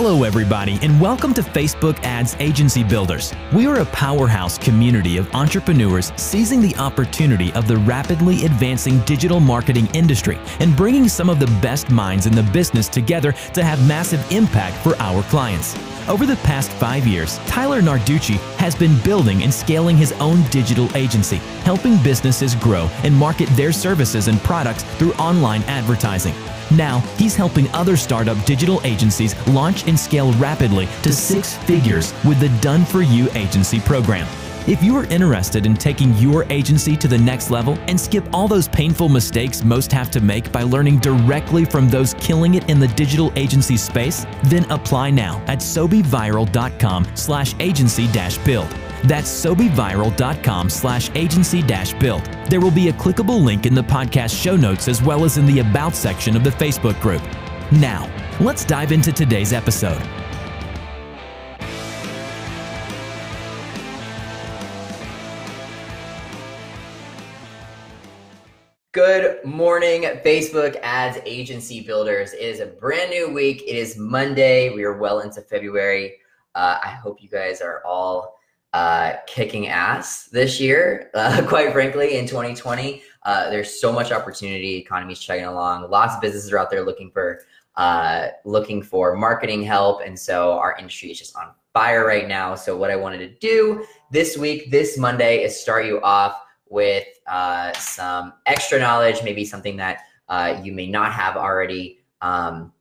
Hello, everybody, and welcome to Facebook Ads Agency Builders. We are a powerhouse community of entrepreneurs seizing the opportunity of the rapidly advancing digital marketing industry and bringing some of the best minds in the business together to have massive impact for our clients. Over the past five years, Tyler Narducci has been building and scaling his own digital agency, helping businesses grow and market their services and products through online advertising. Now, he's helping other startup digital agencies launch and scale rapidly to six figures with the Done For You agency program. If you are interested in taking your agency to the next level and skip all those painful mistakes most have to make by learning directly from those killing it in the digital agency space, then apply now at sobeviral.com slash agency build. That's sobeviral.com slash agency build. There will be a clickable link in the podcast show notes as well as in the About section of the Facebook group. Now, let's dive into today's episode. Good morning, Facebook Ads Agency Builders. It is a brand new week. It is Monday. We are well into February. Uh, I hope you guys are all uh, kicking ass this year. Uh, quite frankly, in 2020, uh, there's so much opportunity. Economy's chugging along. Lots of businesses are out there looking for uh, looking for marketing help, and so our industry is just on fire right now. So what I wanted to do this week, this Monday, is start you off with uh, some extra knowledge, maybe something that uh, you may not have already um,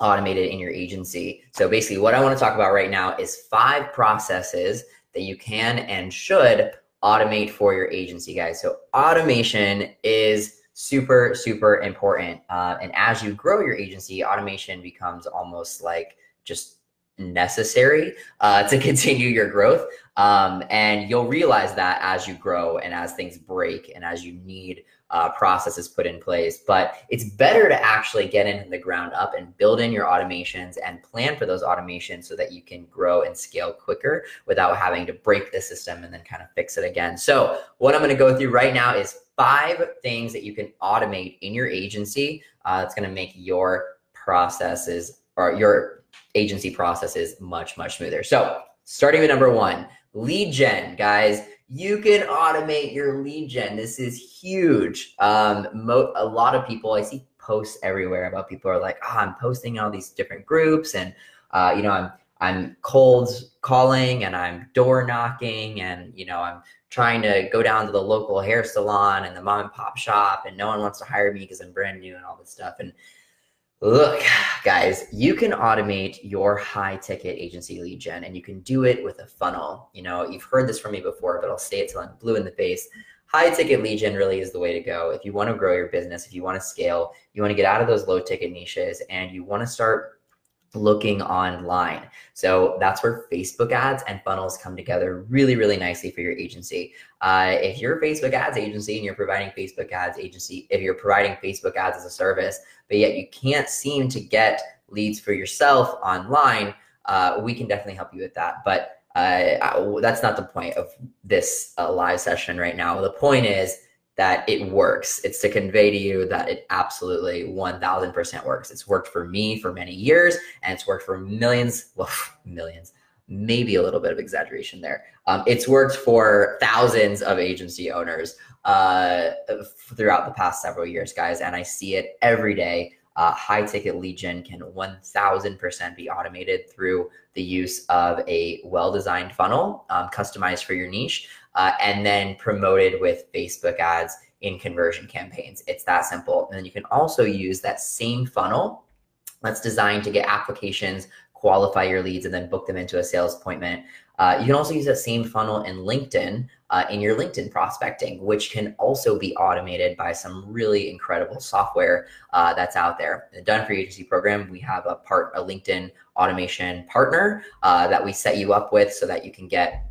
automated in your agency. So basically, what I want to talk about right now is five processes that you can and should automate for your agency, guys. So automation is super, super important. Uh, and as you grow your agency, automation becomes almost like just necessary uh, to continue your growth. Um, and you'll realize that as you grow and as things break and as you need uh, processes put in place. But it's better to actually get in the ground up and build in your automations and plan for those automations so that you can grow and scale quicker without having to break the system and then kind of fix it again. So, what I'm going to go through right now is five things that you can automate in your agency uh, that's going to make your processes or your agency processes much, much smoother. So starting with number one, lead gen, guys. You can automate your lead gen. This is huge. Um, mo- a lot of people, I see posts everywhere about people are like, oh, I'm posting in all these different groups and, uh, you know, I'm, I'm cold calling and I'm door knocking and, you know, I'm trying to go down to the local hair salon and the mom and pop shop and no one wants to hire me because I'm brand new and all this stuff. And Look, guys, you can automate your high ticket agency lead gen and you can do it with a funnel. You know, you've heard this from me before, but I'll say it till I'm blue in the face. High ticket lead gen really is the way to go. If you want to grow your business, if you want to scale, you want to get out of those low ticket niches and you want to start looking online. So that's where Facebook ads and funnels come together really, really nicely for your agency. Uh, if you're a Facebook ads agency and you're providing Facebook ads agency, if you're providing Facebook ads as a service, but yet you can't seem to get leads for yourself online, uh, we can definitely help you with that. But uh, that's not the point of this uh, live session right now. The point is that it works. It's to convey to you that it absolutely 1000% works. It's worked for me for many years and it's worked for millions, well, millions, maybe a little bit of exaggeration there. Um, it's worked for thousands of agency owners uh, throughout the past several years, guys. And I see it every day. Uh, high ticket lead gen can 1000% be automated through the use of a well designed funnel um, customized for your niche uh, and then promoted with Facebook ads in conversion campaigns. It's that simple. And then you can also use that same funnel that's designed to get applications, qualify your leads, and then book them into a sales appointment. Uh, you can also use that same funnel in LinkedIn uh, in your LinkedIn prospecting, which can also be automated by some really incredible software uh, that's out there. The Done for Agency program, we have a part a LinkedIn automation partner uh, that we set you up with so that you can get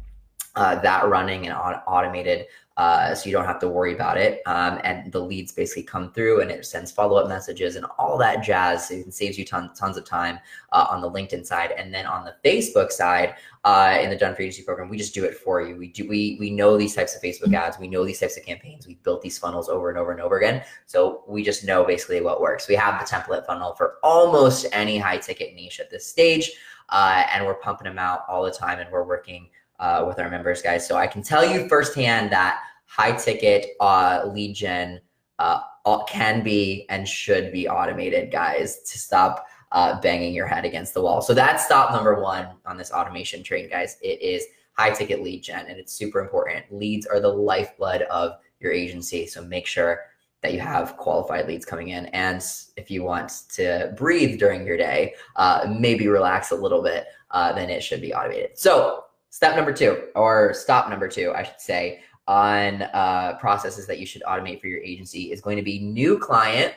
uh, that running and automated uh, so you don't have to worry about it. Um, and the leads basically come through and it sends follow up messages and all that jazz. So it saves you tons, tons of time uh, on the LinkedIn side. And then on the Facebook side, uh, in the Done for Agency program, we just do it for you. We do we we know these types of Facebook ads, we know these types of campaigns. We built these funnels over and over and over again. So we just know basically what works. We have the template funnel for almost any high ticket niche at this stage, uh, and we're pumping them out all the time, and we're working uh, with our members, guys. So I can tell you firsthand that high ticket uh, lead gen uh, can be and should be automated, guys, to stop uh, banging your head against the wall. So that's stop number one on this automation train, guys. It is high ticket lead gen, and it's super important. Leads are the lifeblood of your agency. So make sure that you have qualified leads coming in. And if you want to breathe during your day, uh, maybe relax a little bit, uh, then it should be automated. So Step number two, or stop number two, I should say, on uh, processes that you should automate for your agency is going to be new client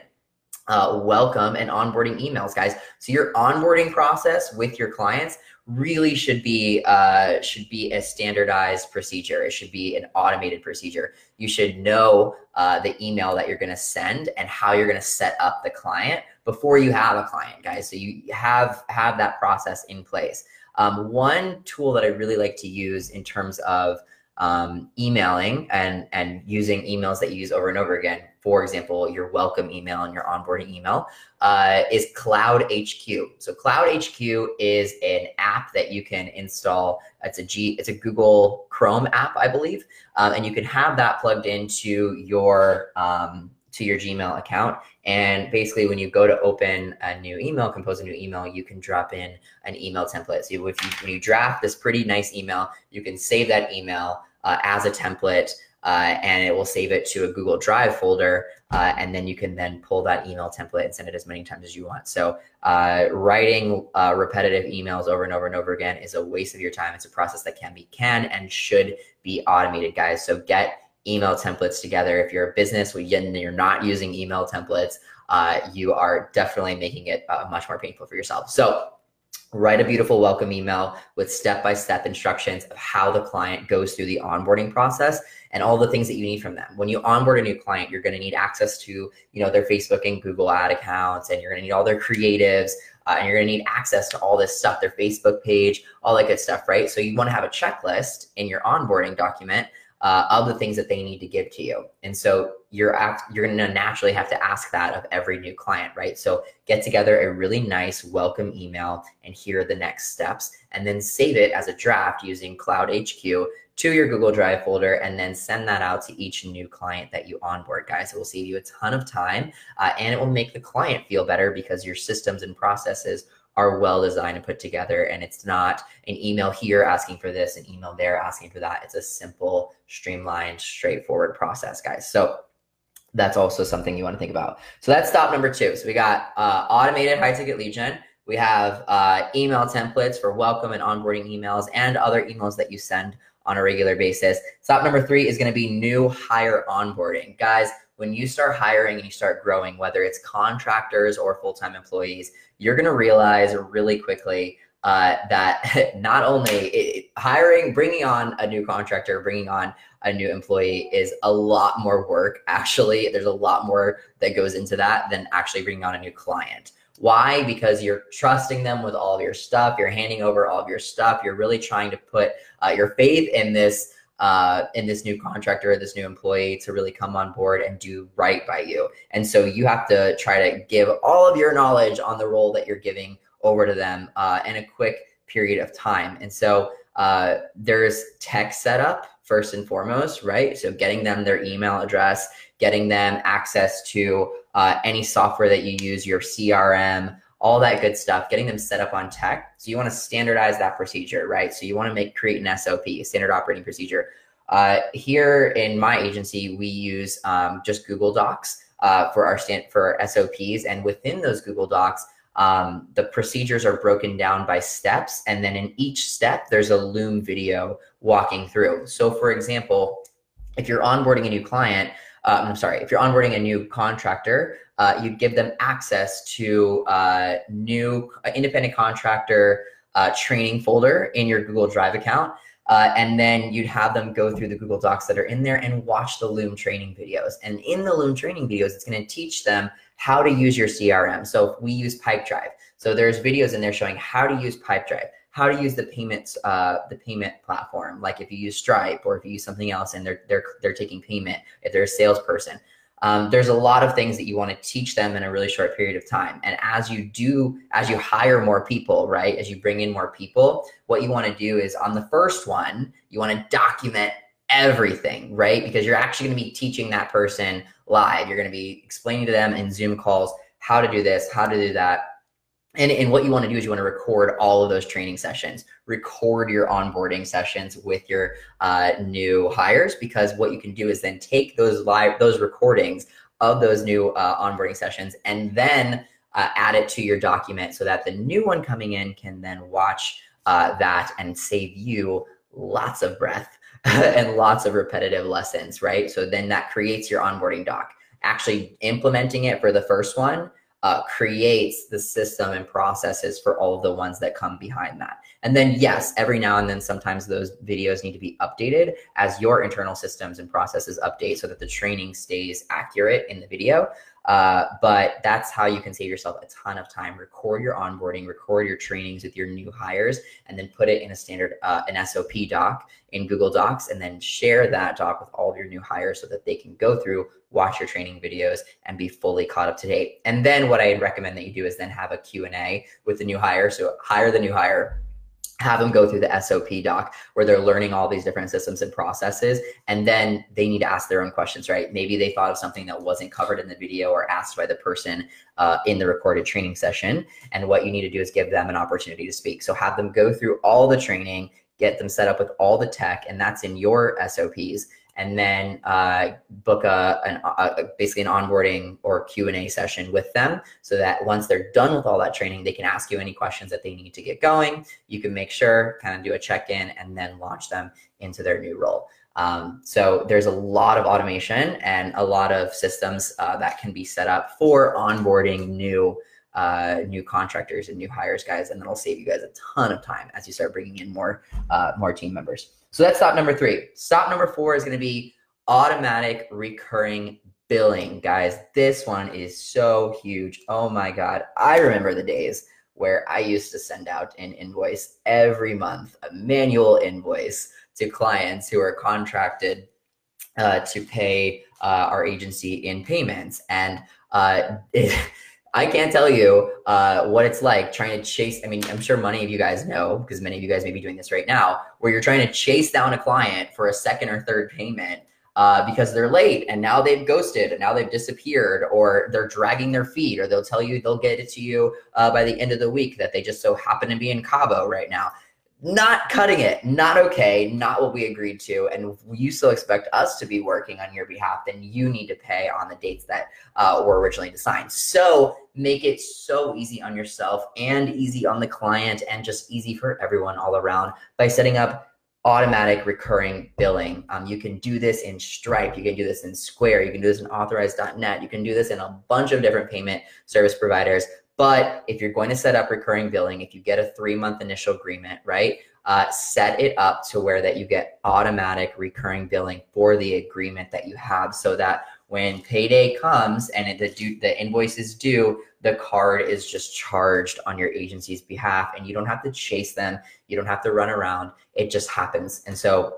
uh, welcome and onboarding emails, guys. So your onboarding process with your clients really should be uh, should be a standardized procedure. It should be an automated procedure. You should know uh, the email that you're going to send and how you're going to set up the client before you have a client, guys. So you have have that process in place. Um, one tool that I really like to use in terms of um, emailing and and using emails that you use over and over again. For example, your welcome email and your onboarding email uh, is Cloud HQ. So Cloud HQ is an app that you can install. It's a G. It's a Google Chrome app, I believe, um, and you can have that plugged into your um, to your Gmail account. And basically, when you go to open a new email, compose a new email, you can drop in an email template. So if you, when you draft this pretty nice email, you can save that email uh, as a template. Uh, and it will save it to a Google Drive folder, uh, and then you can then pull that email template and send it as many times as you want. So uh, writing uh, repetitive emails over and over and over again is a waste of your time. It's a process that can be can and should be automated, guys. So get email templates together. If you're a business and you're not using email templates, uh, you are definitely making it uh, much more painful for yourself. So write a beautiful welcome email with step-by-step instructions of how the client goes through the onboarding process and all the things that you need from them. When you onboard a new client, you're going to need access to, you know, their Facebook and Google ad accounts, and you're going to need all their creatives, uh, and you're going to need access to all this stuff, their Facebook page, all that good stuff, right? So you want to have a checklist in your onboarding document uh, of the things that they need to give to you. And so you're act, you're going to naturally have to ask that of every new client, right? So get together a really nice welcome email and here are the next steps, and then save it as a draft using Cloud HQ to your Google Drive folder, and then send that out to each new client that you onboard, guys. It will save you a ton of time, uh, and it will make the client feel better because your systems and processes are well designed and put together. And it's not an email here asking for this, an email there asking for that. It's a simple, streamlined, straightforward process, guys. So that's also something you want to think about. So that's stop number two. So we got uh, automated high ticket lead gen. We have uh, email templates for welcome and onboarding emails and other emails that you send on a regular basis. Stop number three is going to be new hire onboarding. Guys, when you start hiring and you start growing, whether it's contractors or full time employees, you're going to realize really quickly uh, that not only it, hiring, bringing on a new contractor, bringing on a new employee is a lot more work. Actually, there's a lot more that goes into that than actually bringing on a new client. Why? Because you're trusting them with all of your stuff. You're handing over all of your stuff. You're really trying to put uh, your faith in this uh, in this new contractor, or this new employee to really come on board and do right by you. And so you have to try to give all of your knowledge on the role that you're giving over to them uh, in a quick period of time. And so uh, there's tech setup first and foremost, right? So getting them their email address, getting them access to uh, any software that you use, your CRM, all that good stuff, getting them set up on tech. So you want to standardize that procedure, right? So you want to make create an SOP, standard operating procedure. Uh, here in my agency, we use um, just Google Docs uh, for our stand for SOPs, and within those Google Docs, um, the procedures are broken down by steps, and then in each step, there's a Loom video walking through. So, for example, if you're onboarding a new client, uh, I'm sorry, if you're onboarding a new contractor, uh, you'd give them access to uh, new independent contractor uh, training folder in your Google Drive account. Uh, and then you'd have them go through the Google Docs that are in there and watch the Loom training videos. And in the Loom training videos, it's going to teach them how to use your CRM. So we use Pipedrive. So there's videos in there showing how to use Pipedrive, how to use the payments, uh, the payment platform. Like if you use Stripe or if you use something else and they're they're they're taking payment, if they're a salesperson. Um, there's a lot of things that you want to teach them in a really short period of time. And as you do, as you hire more people, right, as you bring in more people, what you want to do is on the first one, you want to document everything, right? Because you're actually going to be teaching that person live. You're going to be explaining to them in Zoom calls how to do this, how to do that. And, and what you want to do is you want to record all of those training sessions, record your onboarding sessions with your uh, new hires, because what you can do is then take those live, those recordings of those new uh, onboarding sessions and then uh, add it to your document so that the new one coming in can then watch uh, that and save you lots of breath and lots of repetitive lessons, right? So then that creates your onboarding doc. Actually implementing it for the first one uh, creates the system and processes for all of the ones that come behind that. And then, yes, every now and then, sometimes those videos need to be updated as your internal systems and processes update so that the training stays accurate in the video. Uh, but that's how you can save yourself a ton of time. Record your onboarding, record your trainings with your new hires, and then put it in a standard, uh, an SOP doc in Google Docs, and then share that doc with all of your new hires so that they can go through, watch your training videos, and be fully caught up to date. And then what I recommend that you do is then have a Q&A with the new hire. So hire the new hire, have them go through the SOP doc where they're learning all these different systems and processes. And then they need to ask their own questions, right? Maybe they thought of something that wasn't covered in the video or asked by the person uh, in the recorded training session. And what you need to do is give them an opportunity to speak. So have them go through all the training, get them set up with all the tech, and that's in your SOPs and then uh, book a, an, a, basically an onboarding or q&a session with them so that once they're done with all that training they can ask you any questions that they need to get going. You can make sure kind of do a check-in and then launch them into their new role. Um, so there's a lot of automation and a lot of systems uh, that can be set up for onboarding new uh, new contractors and new hires guys and that'll save you guys a ton of time as you start bringing in more uh, more team members so that's stop number three. Stop number four is going to be automatic recurring billing. Guys, this one is so huge. Oh my God. I remember the days where I used to send out an invoice every month, a manual invoice to clients who are contracted uh, to pay uh, our agency in payments. And uh, it, I can't tell you uh, what it's like trying to chase. I mean, I'm sure many of you guys know because many of you guys may be doing this right now, where you're trying to chase down a client for a second or third payment uh, because they're late and now they've ghosted and now they've disappeared or they're dragging their feet or they'll tell you they'll get it to you uh, by the end of the week that they just so happen to be in Cabo right now not cutting it, not okay, not what we agreed to. And you still expect us to be working on your behalf, then you need to pay on the dates that uh, were originally designed. So make it so easy on yourself and easy on the client and just easy for everyone all around by setting up automatic recurring billing. Um, you can do this in Stripe. You can do this in Square. You can do this in authorize.net. You can do this in a bunch of different payment service providers. But if you're going to set up recurring billing, if you get a three month initial agreement, right, uh, set it up to where that you get automatic recurring billing for the agreement that you have so that when payday comes and it, the, due, the invoice is due, the card is just charged on your agency's behalf and you don't have to chase them. You don't have to run around. It just happens. And so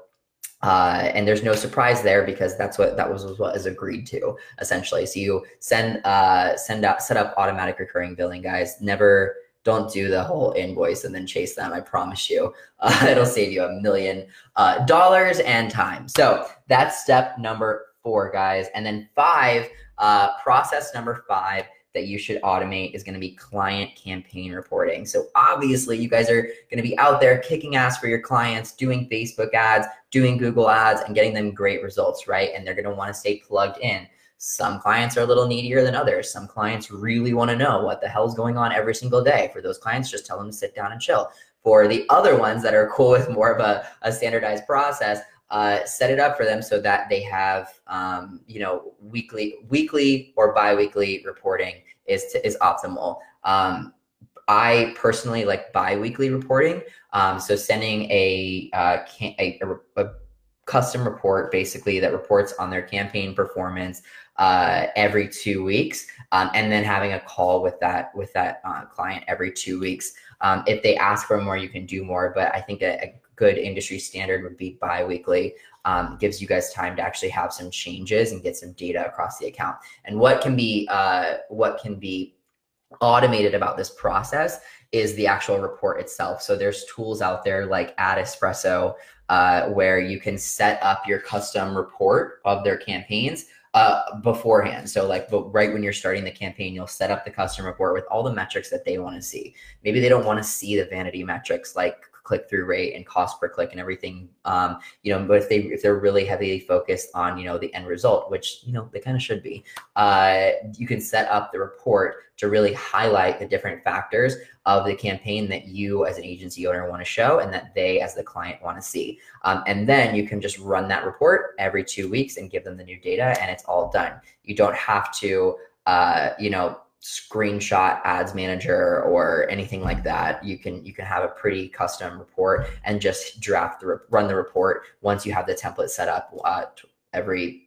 uh, and there's no surprise there because that's what that was, was what is agreed to essentially. So you send uh, send out set up automatic recurring billing, guys. Never don't do the whole invoice and then chase them. I promise you, uh, it'll save you a million uh, dollars and time. So that's step number four, guys. And then five, uh, process number five that you should automate is going to be client campaign reporting. So obviously you guys are going to be out there kicking ass for your clients, doing Facebook ads, doing Google ads and getting them great results, right? And they're going to want to stay plugged in. Some clients are a little needier than others. Some clients really want to know what the hell's going on every single day. For those clients, just tell them to sit down and chill. For the other ones that are cool with more of a, a standardized process, uh, set it up for them so that they have um, you know weekly weekly or biweekly reporting is to, is optimal um, I personally like bi-weekly reporting. Um, so sending a, uh, a, a, a custom report basically that reports on their campaign performance uh, every two weeks, um, and then having a call with that with that uh, client every two weeks. Um, if they ask for more, you can do more, but I think a, a good industry standard would be biweekly. Um, gives you guys time to actually have some changes and get some data across the account. And what can be uh, what can be automated about this process is the actual report itself. So there's tools out there like AdEspresso uh, where you can set up your custom report of their campaigns uh, beforehand. So like right when you're starting the campaign, you'll set up the custom report with all the metrics that they want to see. Maybe they don't want to see the vanity metrics like click through rate and cost per click and everything. Um, you know, but if they if they're really heavily focused on you know the end result, which you know they kind of should be, uh, you can set up the report to really highlight the different factors of the campaign that you as an agency owner want to show and that they as the client want to see. Um, and then you can just run that report every two weeks and give them the new data, and it's all done. You don't have to, uh, you know screenshot ads manager or anything like that you can you can have a pretty custom report and just draft the run the report once you have the template set up uh, every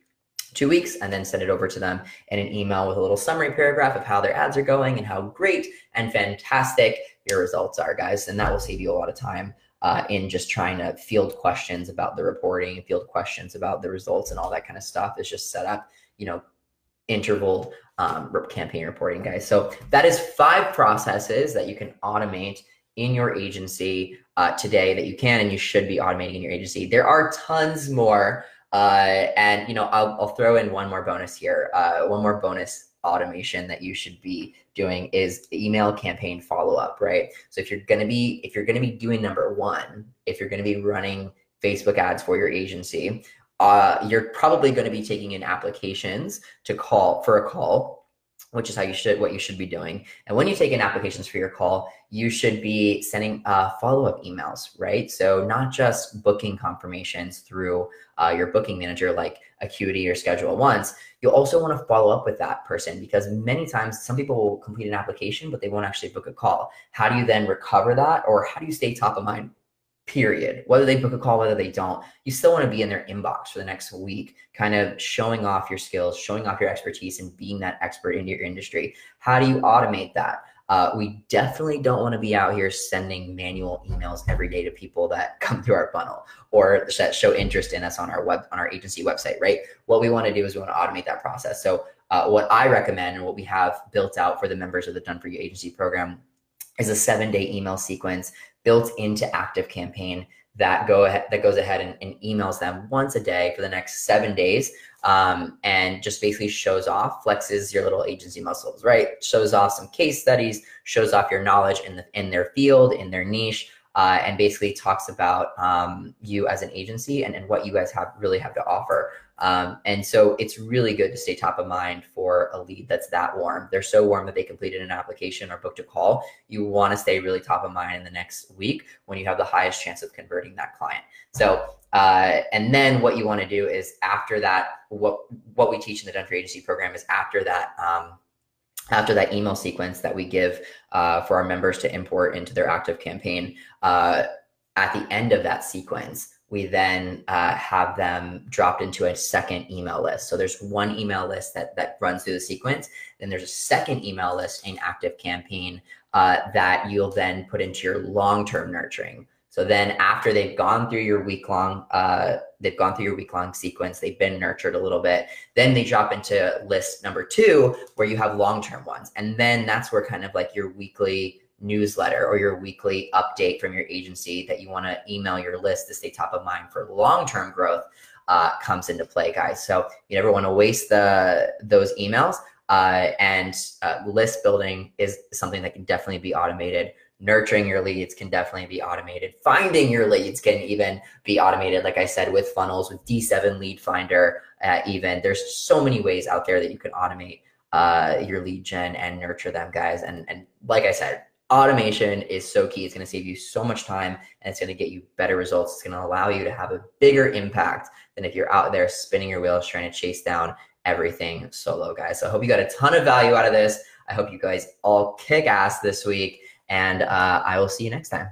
two weeks and then send it over to them in an email with a little summary paragraph of how their ads are going and how great and fantastic your results are guys. And that will save you a lot of time uh, in just trying to field questions about the reporting field questions about the results and all that kind of stuff. Is just set up you know interval um, campaign reporting, guys. So that is five processes that you can automate in your agency uh, today that you can and you should be automating in your agency. There are tons more. Uh, and you know, I'll, I'll, throw in one more bonus here. Uh, one more bonus automation that you should be doing is email campaign follow up, right? So if you're gonna be if you're gonna be doing number one, if you're gonna be running Facebook ads for your agency, uh, you're probably going to be taking in applications to call for a call which is how you should what you should be doing. And when you take in applications for your call you should be sending uh, follow-up emails right? So not just booking confirmations through uh, your booking manager like acuity or ScheduleOnce. You'll also want to follow up with that person because many times some people will complete an application but they won't actually book a call. How do you then recover that or how do you stay top of mind period. Whether they book a call, whether they don't, you still want to be in their inbox for the next week, kind of showing off your skills, showing off your expertise, and being that expert in your industry. How do you automate that? Uh, we definitely don't want to be out here sending manual emails every day to people that come through our funnel or that show interest in us on our web on our agency website, right? What we want to do is we want to automate that process. So, uh, what I recommend and what we have built out for the members of the Done for You agency program is a seven day email sequence built into ActiveCampaign that go ahead that goes ahead and, and, emails them once a day for the next seven days um, and just basically shows off flexes your little agency muscles right? Shows off some case studies shows off your knowledge in the in their field in their niche uh, and basically talks about um, you as an agency and, and what you guys have really have to offer um, and so it's really good to stay top of mind for a lead that's that warm. They're so warm that they completed an application or booked a call. You want to stay really top of mind in the next week when you have the highest chance of converting that client. So, uh, and then what you want to do is after that, what what we teach in the for Agency program is after that. Um, after that email sequence that we give uh, for our members to import into their ActiveCampaign, uh, at the end of that sequence, we then uh, have them dropped into a second email list. So there's one email list that that runs through the sequence. Then there's a second email list in ActiveCampaign uh, that you'll then put into your long-term nurturing. So then after they've gone through your week long, uh, they've gone through your week long sequence, they've been nurtured a little bit. Then they drop into list number two where you have long term ones, and then that's where kind of like your weekly newsletter or your weekly update from your agency that you want to email your list to stay top of mind for long-term growth uh, comes into play, guys. So you never want to waste the those emails. Uh, and uh, list building is something that can definitely be automated. Nurturing your leads can definitely be automated. Finding your leads can even be automated. Like I said, with funnels, with D7 Lead Finder, uh, even there's so many ways out there that you can automate uh, your lead gen and nurture them, guys. And and like I said, automation is so key. It's going to save you so much time and it's going to get you better results. It's going to allow you to have a bigger impact than if you're out there spinning your wheels trying to chase down everything solo, guys. So I hope you got a ton of value out of this. I hope you guys all kick ass this week. And uh, I will see you next time.